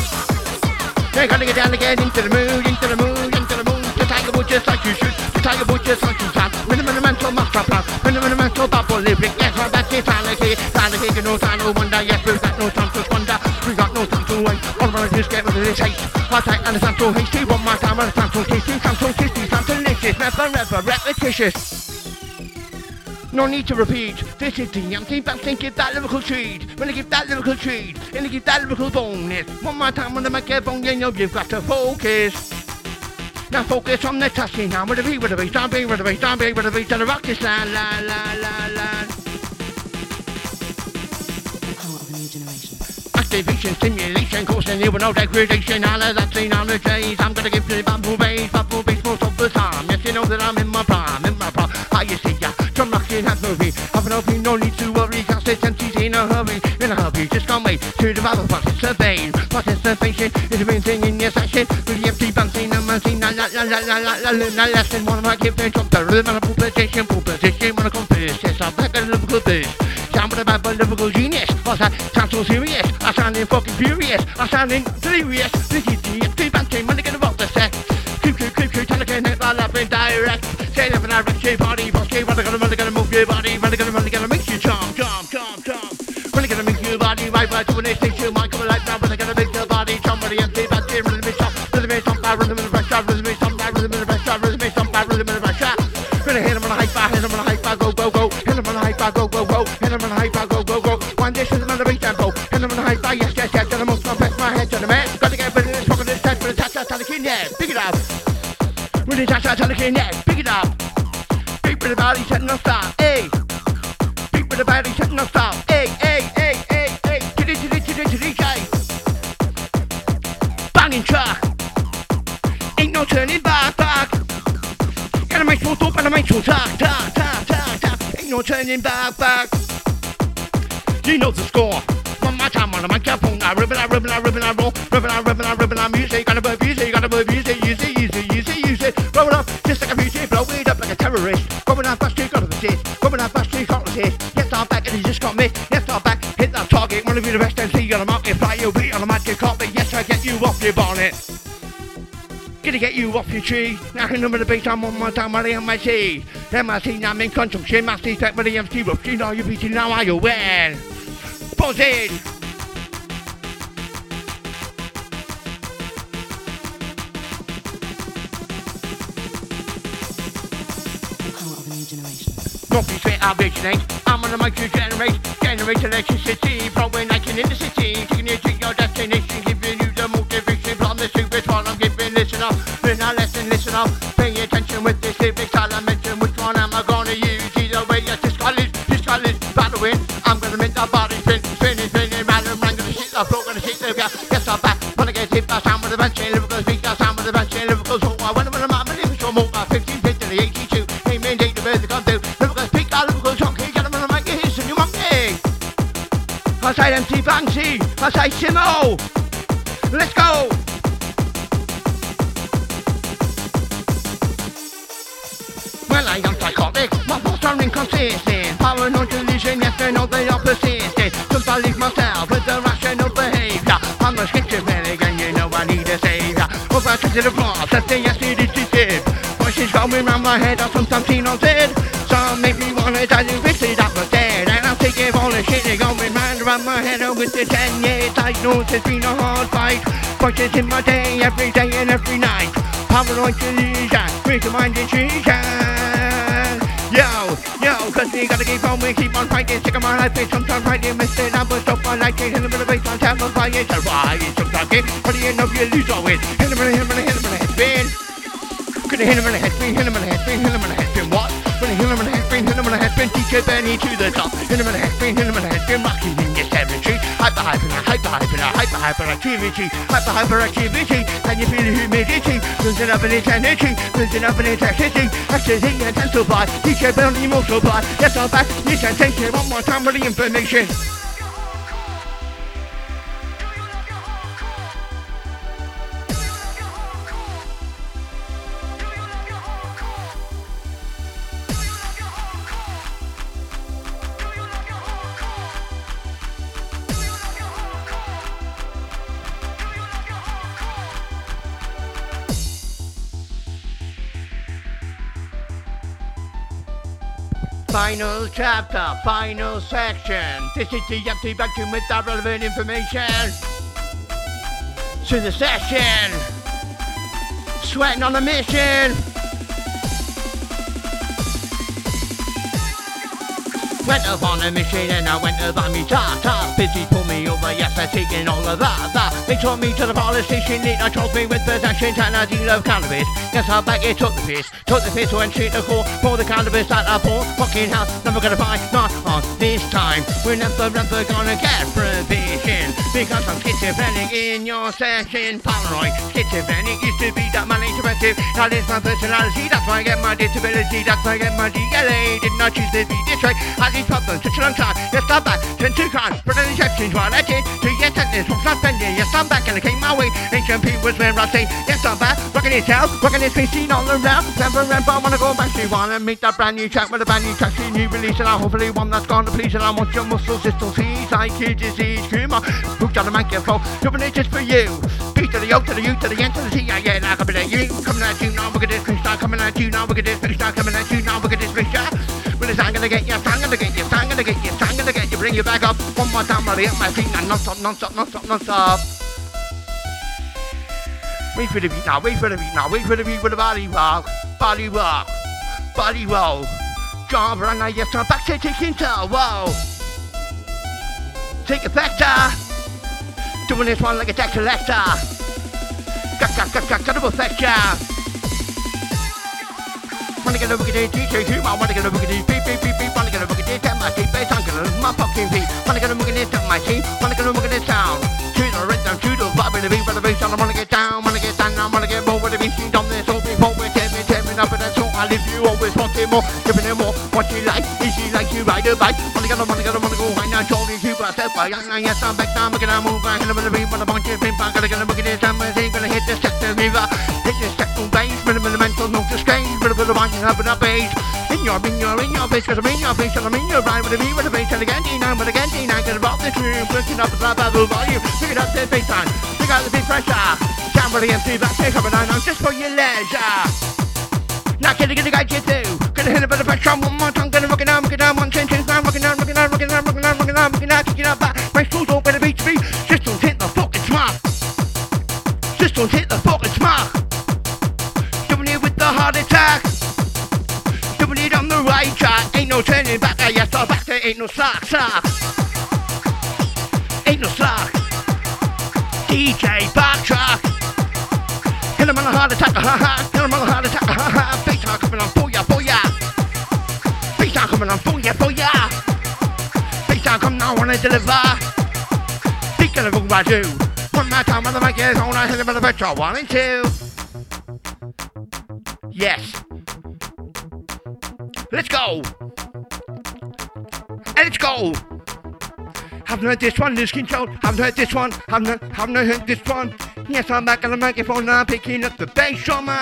Speaker 1: Gotta get down to get into the mood, into the mood, into the mood. To tiger just like you should, to tiger just like you can. Minimum mental master plan, minimum mental bubble lyric. Yes, well, that's it, sanity, sanity, no time, no wonder. Yes, we've got no time to squander. We got no time to wait. All us just get rid of this hate. I take and time to hasty. One more time, and time to tasty, to tasty, to delicious. Never, never repetitious. No need to repeat. This is the MC Bouncin. Give that lyrical treat. When I give that lyrical treat, and I give that lyrical bonus. One more time when the microphone, you know you've got to focus. Now focus on the touching now with the beat, with the beat, be with the beat, be with the beat, to the rock this land, land, land, land, land. Activation, stimulation, causing no degradation. All of that seen on the days. I'm gonna give you bamboo bass, bamboo bass most of the time. Yes, you know that I'm in my prime, in my prime. How you see ya? Drum rocking has movie. Have an open, no need to worry, cause it's empty's in a hurry. In a hurry, just can't wait to develop participation. Participation is the main thing in your session. With the MC Bouncin and bouncing, la la la la la la la la la lesson. One of my give the rhythm and a full position, full position, when I this. Yes, I'm back at Liverpool this. Sound with a Liverpool genius. What's that? so serious. I'm sounding fucking furious. I'm sounding delirious. is the Steve and Team, when they gonna rock the set. Creep, creep, creep, creep, tell the kid that I've been direct. Say nothing, I rock your body, boss kid. When they gonna, when they gonna move your body, when they gonna, when they gonna make you charm, charm, charm, charm. When they gonna make your body right, right, doing this thing to my coming like now. When they gonna make your body somebody and Steve and Team, rhythm is top, rhythm is top, rhythm is rush, rhythm is top, rhythm is rush, rhythm is top, rhythm is rush. Gonna hit him on a high five, hit him on a high five, go, go, go. Hit him on a high five, go, go, go. Hit him on a high five, looking at, pick it up. When the shots are looking at, pick it up. Big with the body, shut no stop, hey. Big with the body, shut no stop, hey, hey, hey, hey, hey. Chitty, chitty, chitty, chitty, guys. Banging truck. Ain't no turning back, back. Gotta make sure stop, gotta make sure talk, talk, talk, talk, talk. Ain't no turning back, back. You know the score. One more time on my cap, I rip it, I rip it, I rip it, I roll, rip it, I rip it. Of you the best MC on the market. Fly your beat on the magic carpet. Yes, I get you off your bonnet. Gonna get you off your tree. Now can number the beat I'm on my time the MIC. MIC now I'm in construction. Master tech with the MC rough. You know you're beating now you win? Buzz I'm on the mic to generate, generate electricity, flowing action in the city, taking you to your destination, giving you the motivation from the super one I'm giving. Listen up, learn a lesson, listen up, pay attention with this lyrics I'll mention. Which one am I gonna use? Either way, yes, this college, this college, battling. I'm gonna make the body spin, spinning, spinning, round and round, gonna shit the floor, gonna shit the gas. Yes, I'm back, wanna get hit by sound with the bench, lyrical say MC Banksy, I say Simo. Let's go. Well, I am psychotic, my thoughts are inconsistent. Paranoid delusion, yes, I know they are persistent. Don't believe myself with the irrational behavior. I'm a schizophrenic and you know I need a savior. Over to the cross, that's yes, it is deceive. Voices going round my head, I sometimes seen on dead. Going round around my head. Oh, with the 10 years, I know it's been a hard fight. Voices in my day, every day and every night. Paranoid delusion, with mind intrusion. Yo, yo, cause we gotta keep on, we keep on fighting. Sick of my life, it's sometimes fighting. Mr. Number, stop my life, hit him in the face, on time of fire. It's sometimes get, but you know you lose always. Hit him in the head, hit him in the head, spin. Gonna hit him in the head, hit him in the head, hit him in the head, what? Gonna hit him in the head, hit him in the head, DJ Burn-E to the top. Hit him in the head, hit him in the head, spin, hyper, hyper, hyper, hyperactivity, hyper, hyperactivity. Can you feel the humidity? Building up an eternity, building up an intensity. Ecstasy intensify, DJ Burn-E multiply. Yes, I'm back, you can take it one more time with the information. Final chapter, final section. This is the empty vacuum with the relevant information. To the session. Sweating on a mission. Went up on a machine and I went to buy me ta ta. Busy pull me over, yes, I'm taking all of that. They took me to the police station, they charged me with possession and I deal of cannabis. Yes, I back it, took the piss. Took the piss, went straight to court for the cannabis that I bought. Fucking hell, never gonna find, not on this time. We're never, never gonna get provision. Because I'm schizophrenic in your session. Paranoid, schizophrenic used to be that man interactive. Now it's my personality, that's why I get my disability, that's why I get my DLA. Did not choose to be this way. Had a long time. Yes, back, turn to crime. For the exceptions, I did to get sentence from suspended. Yes, I'm back and I came my way. Ancient was where I say, yes, I'm back. Rocking this house, rocking this machine all around. Never remember, I wanna go back. She wanna make that brand new track with a brand new track. She new release and I hopefully one that's gonna please. And I want your muscles, to see. IQ disease, humor. Hooked on the microphone, doing it just for you. To the O to the U to the N to the T, yeah, yeah, like a bit of you. Coming at you now, look at this, start coming at you now, look at this, start coming at you now, look at this, picture. Well, it's I'm gonna get you, I'm gonna get you, I'm gonna get you, I'm gonna get you, bring you back up. One more time, I'll hit my and non-stop, non-stop, non-stop, non-stop. Wait for the beat now, wait for the beat now, wait for the beat with the body rock, body rock, body roll. John Brunner, yes, I'm back to taking toe, whoa. Take a factor. Doing this one like a deck collector. Double factor. Wanna get a it, DJ two, I wanna get a it, beep, beep, beep, beep, wanna get a it, tap my teeth, bass, I'm gonna lose my fucking feet. Wanna get a it, tap my teeth, wanna get a it sound. To the rhythm, to the vibe, and the beat, but the bass, I wanna get down, wanna get down, I wanna get more with the beat, on this, all that's all I live, you always wanting more, giving it more, what you like, is she like you ride a bike, wanna get a, wanna get a, wanna go, high now, shoulders, you got step by, young, yes, I'm back down, making a move, I'm gonna beat, wanna bunch of pin, gotta get a look at this, I'm gonna hit the sector river, hit the sector base, minimal mental, no disgrace, bit of a bunch of up and up base, in your, in your, in your face, cause I'm in your face, and I'm in your ride with a V with a bass, and again, D9, with again, D9, get about this room, pushing up the top of the volume, pick it up the bass line, pick out the big pressure, down with the MC, back, take up and down, just for your leisure. Not gonna get the guy get through. Gonna hit it with the pressure one more time. Gonna rock it down, rock it down, ten, nine, rock it down, rock it down, rock it down, rock it down, rock it down, rock it down, kick it up back. My school's all gonna beat me. Just don't hit the fucking smart. Just don't hit the fucking smart. Doing it with the heart attack. Doing it on the right track. Ain't no turning back. I yes, I'm back. There ain't no slack, slack. Ain't no slack. DJ backtrack. Hit him on a heart attack, ha ha. Deliver. Speak of the I do. One more time on the mic, yes, on I hit on the petrol. One and two. Yes. Let's go. Let's go. Haven't heard this one, this control. Haven't heard this one. Haven't, haven't heard this one. Yes, I'm back on the microphone now, picking up the bass drummer.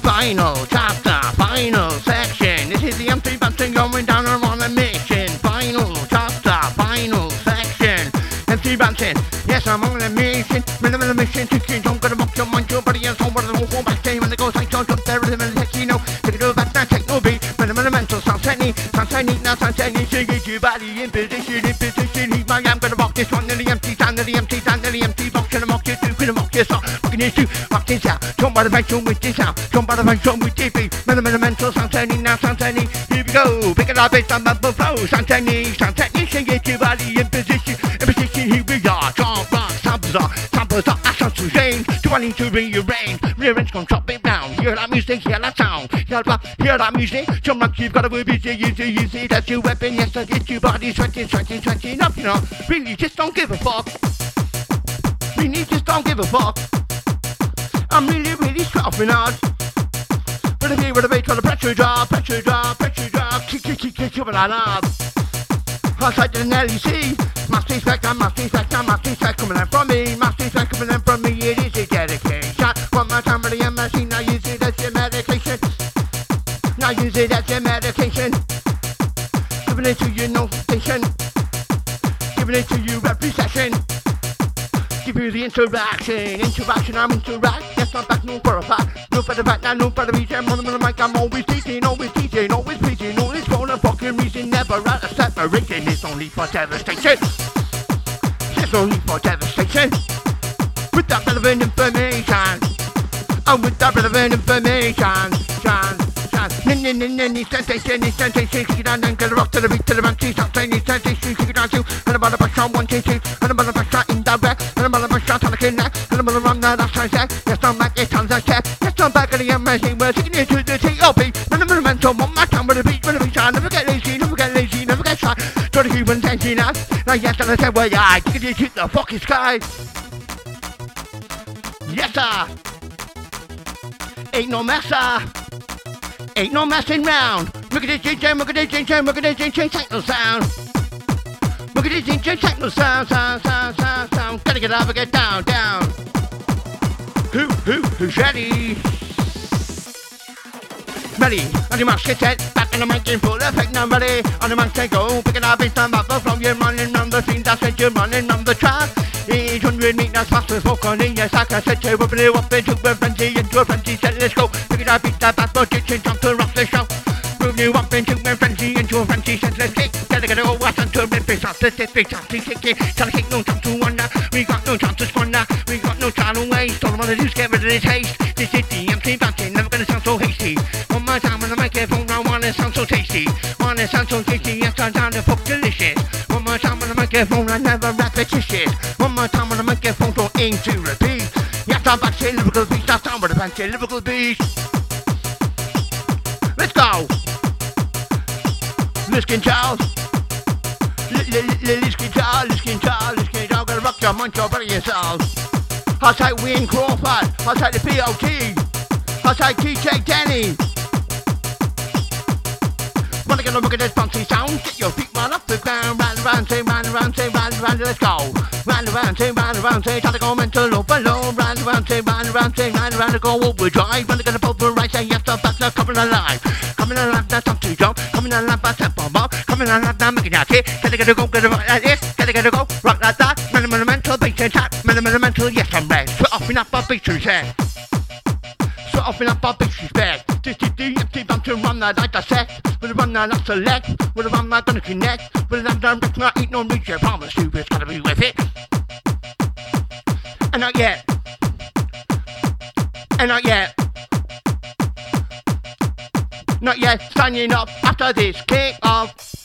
Speaker 1: Final chapter, final section. Is the empty button going down and on a mission. Final chapter, final section. Empty button. Yes, I'm on a mission. Minimal mission to change. I'm gonna mock your mind, your body, and soul. But I won't go back. When it goes, I don't jump there. Rhythm and techno. Take it over back, now techno beat. Minimal mental sound technique. Sound technique, now sound technique. So get your body in position, in position. Heat my I'm gonna rock this one to the empty sound, to the empty sound, to the empty box. Gonna mock you, two, gonna mock you, so. Rocking this two, rock this out. Jump by the bass drum with this sound. Jump by the bass drum with this beat. Minimal mental sound technique, now technique. Here we go. Pick it up, it's on bubble flow. Sound technique. So get your body in position, in position. Here we are. Jump, rock, samples are, samples are. I sound to change. Do I need to rearrange? Rearrange, gonna chop it down. Hear that music, hear that sound. Hear that, hear that music. Jump like you've got a word, it, use it. That's your weapon. Yes, I get your body sweating, sweating, sweating up, you know. Really, just don't give a fuck. Don't give a fuck. I'm really, really strapping hard. With a beat, with a beat, with a pressure drop, pressure drop, pressure drop. Kick, kick, kick, kick, kick, I love. Outside the LEC, must respect, I must respect, I must respect coming in from me, must respect coming in from me, it is a dedication. One more time, really, I'm machine, now use it as your medication. Now use it as your medication. Giving it to you, no station. Giving it to the interaction, interaction, I'm interact. Yes, I'm back, no for a fact. No for the fact, now no for the reason. On the mic, I'm always teaching, always teaching, always preaching, always for the fucking reason. Never at a separation, it's only for devastation. It's only for devastation. With that relevant information. And with that relevant information. Nin, sensation, sensation. Kick it down and get a rock to the beat to the man. She's up saying nin, sensation. Kick it down two. And about a shot, one, two, two. And about a shot in a on the kid neck. And a run that I say. Yes, I'm back, it's on the check. Yes, I'm back at the MSC. We're taking it to the TOP. And I'm mental, one more time with the beat, with the beat. I never get lazy, never get lazy, never get shy. To the human tension out. Now, yes, and I said, well, yeah, kick it to the fucking sky. Yes, sir. Ain't no messer. Ain't no messing round. Look at this DJ, look at this DJ, look at this DJ, techno sound. Look at this DJ, techno sound, sound, sound, sound, sound. Gotta get up and get down, down. Who, who, who's ready? Ready, on the mark, get set, back in the mic in full effect, now ready. On the take go, pick it up, it's time back from you running round the scene, that's it, you're running round the track. 800 meters faster, smoke on in your sack, I said, you up and up into a frenzy, into a frenzy, said, let's go. Pick it up, beat that back, but it's time to rock the show. You up into a frenzy, into a frenzy, let's kick. Gotta get over, watch until the face off, let's face off, kick. Tell the oh, kick, no time to wonder. We got no time to squander, we got no time to waste. All I wanna do get rid of this haste. This is the MC Bouncin, never gonna sound so hasty. One more time on the microphone, I wanna sound so tasty. Wanna sound so tasty, yes, I sound the fuck delicious. One more time on the microphone, I never repetition. One more time on the microphone, don't aim to repeat. Yes, I'm back to lyrical beast, that's down with a fancy lyrical beast. Let's go. Liskin Charles. Liskin Charles, Liskin Charles, Liskin Charles. Gotta rock your mind, your yourself. I'll take Wayne Crawford. I'll take the POT. I'll take TJ Denny. Wanna get a look at this bouncy sound? Get your feet right off the ground. Round around, say round around, say round around, let's go. Round around, say round around, say try to go mental overload. Round around, say round around, say round around, go overdrive. Wanna get a pulverize, say yes, the best, coming alive. Coming alive, that's up Coming alive, that's up more. Coming alive, now making that hit. Gotta get a go, gotta rock like this. Gotta get a go, rock like that. Minimal mental, beat and tap. Minimal mental, yes, I'm red. Put off enough, my beat and set. Sort of in a barbie respect. This is the empty bump to run that I dissect. With a run that I select. With a run that gonna connect. With a run that I eat no reach. I promise you it's gotta be with it. And not yet. And not yet. Not yet. Signing up after this kick off.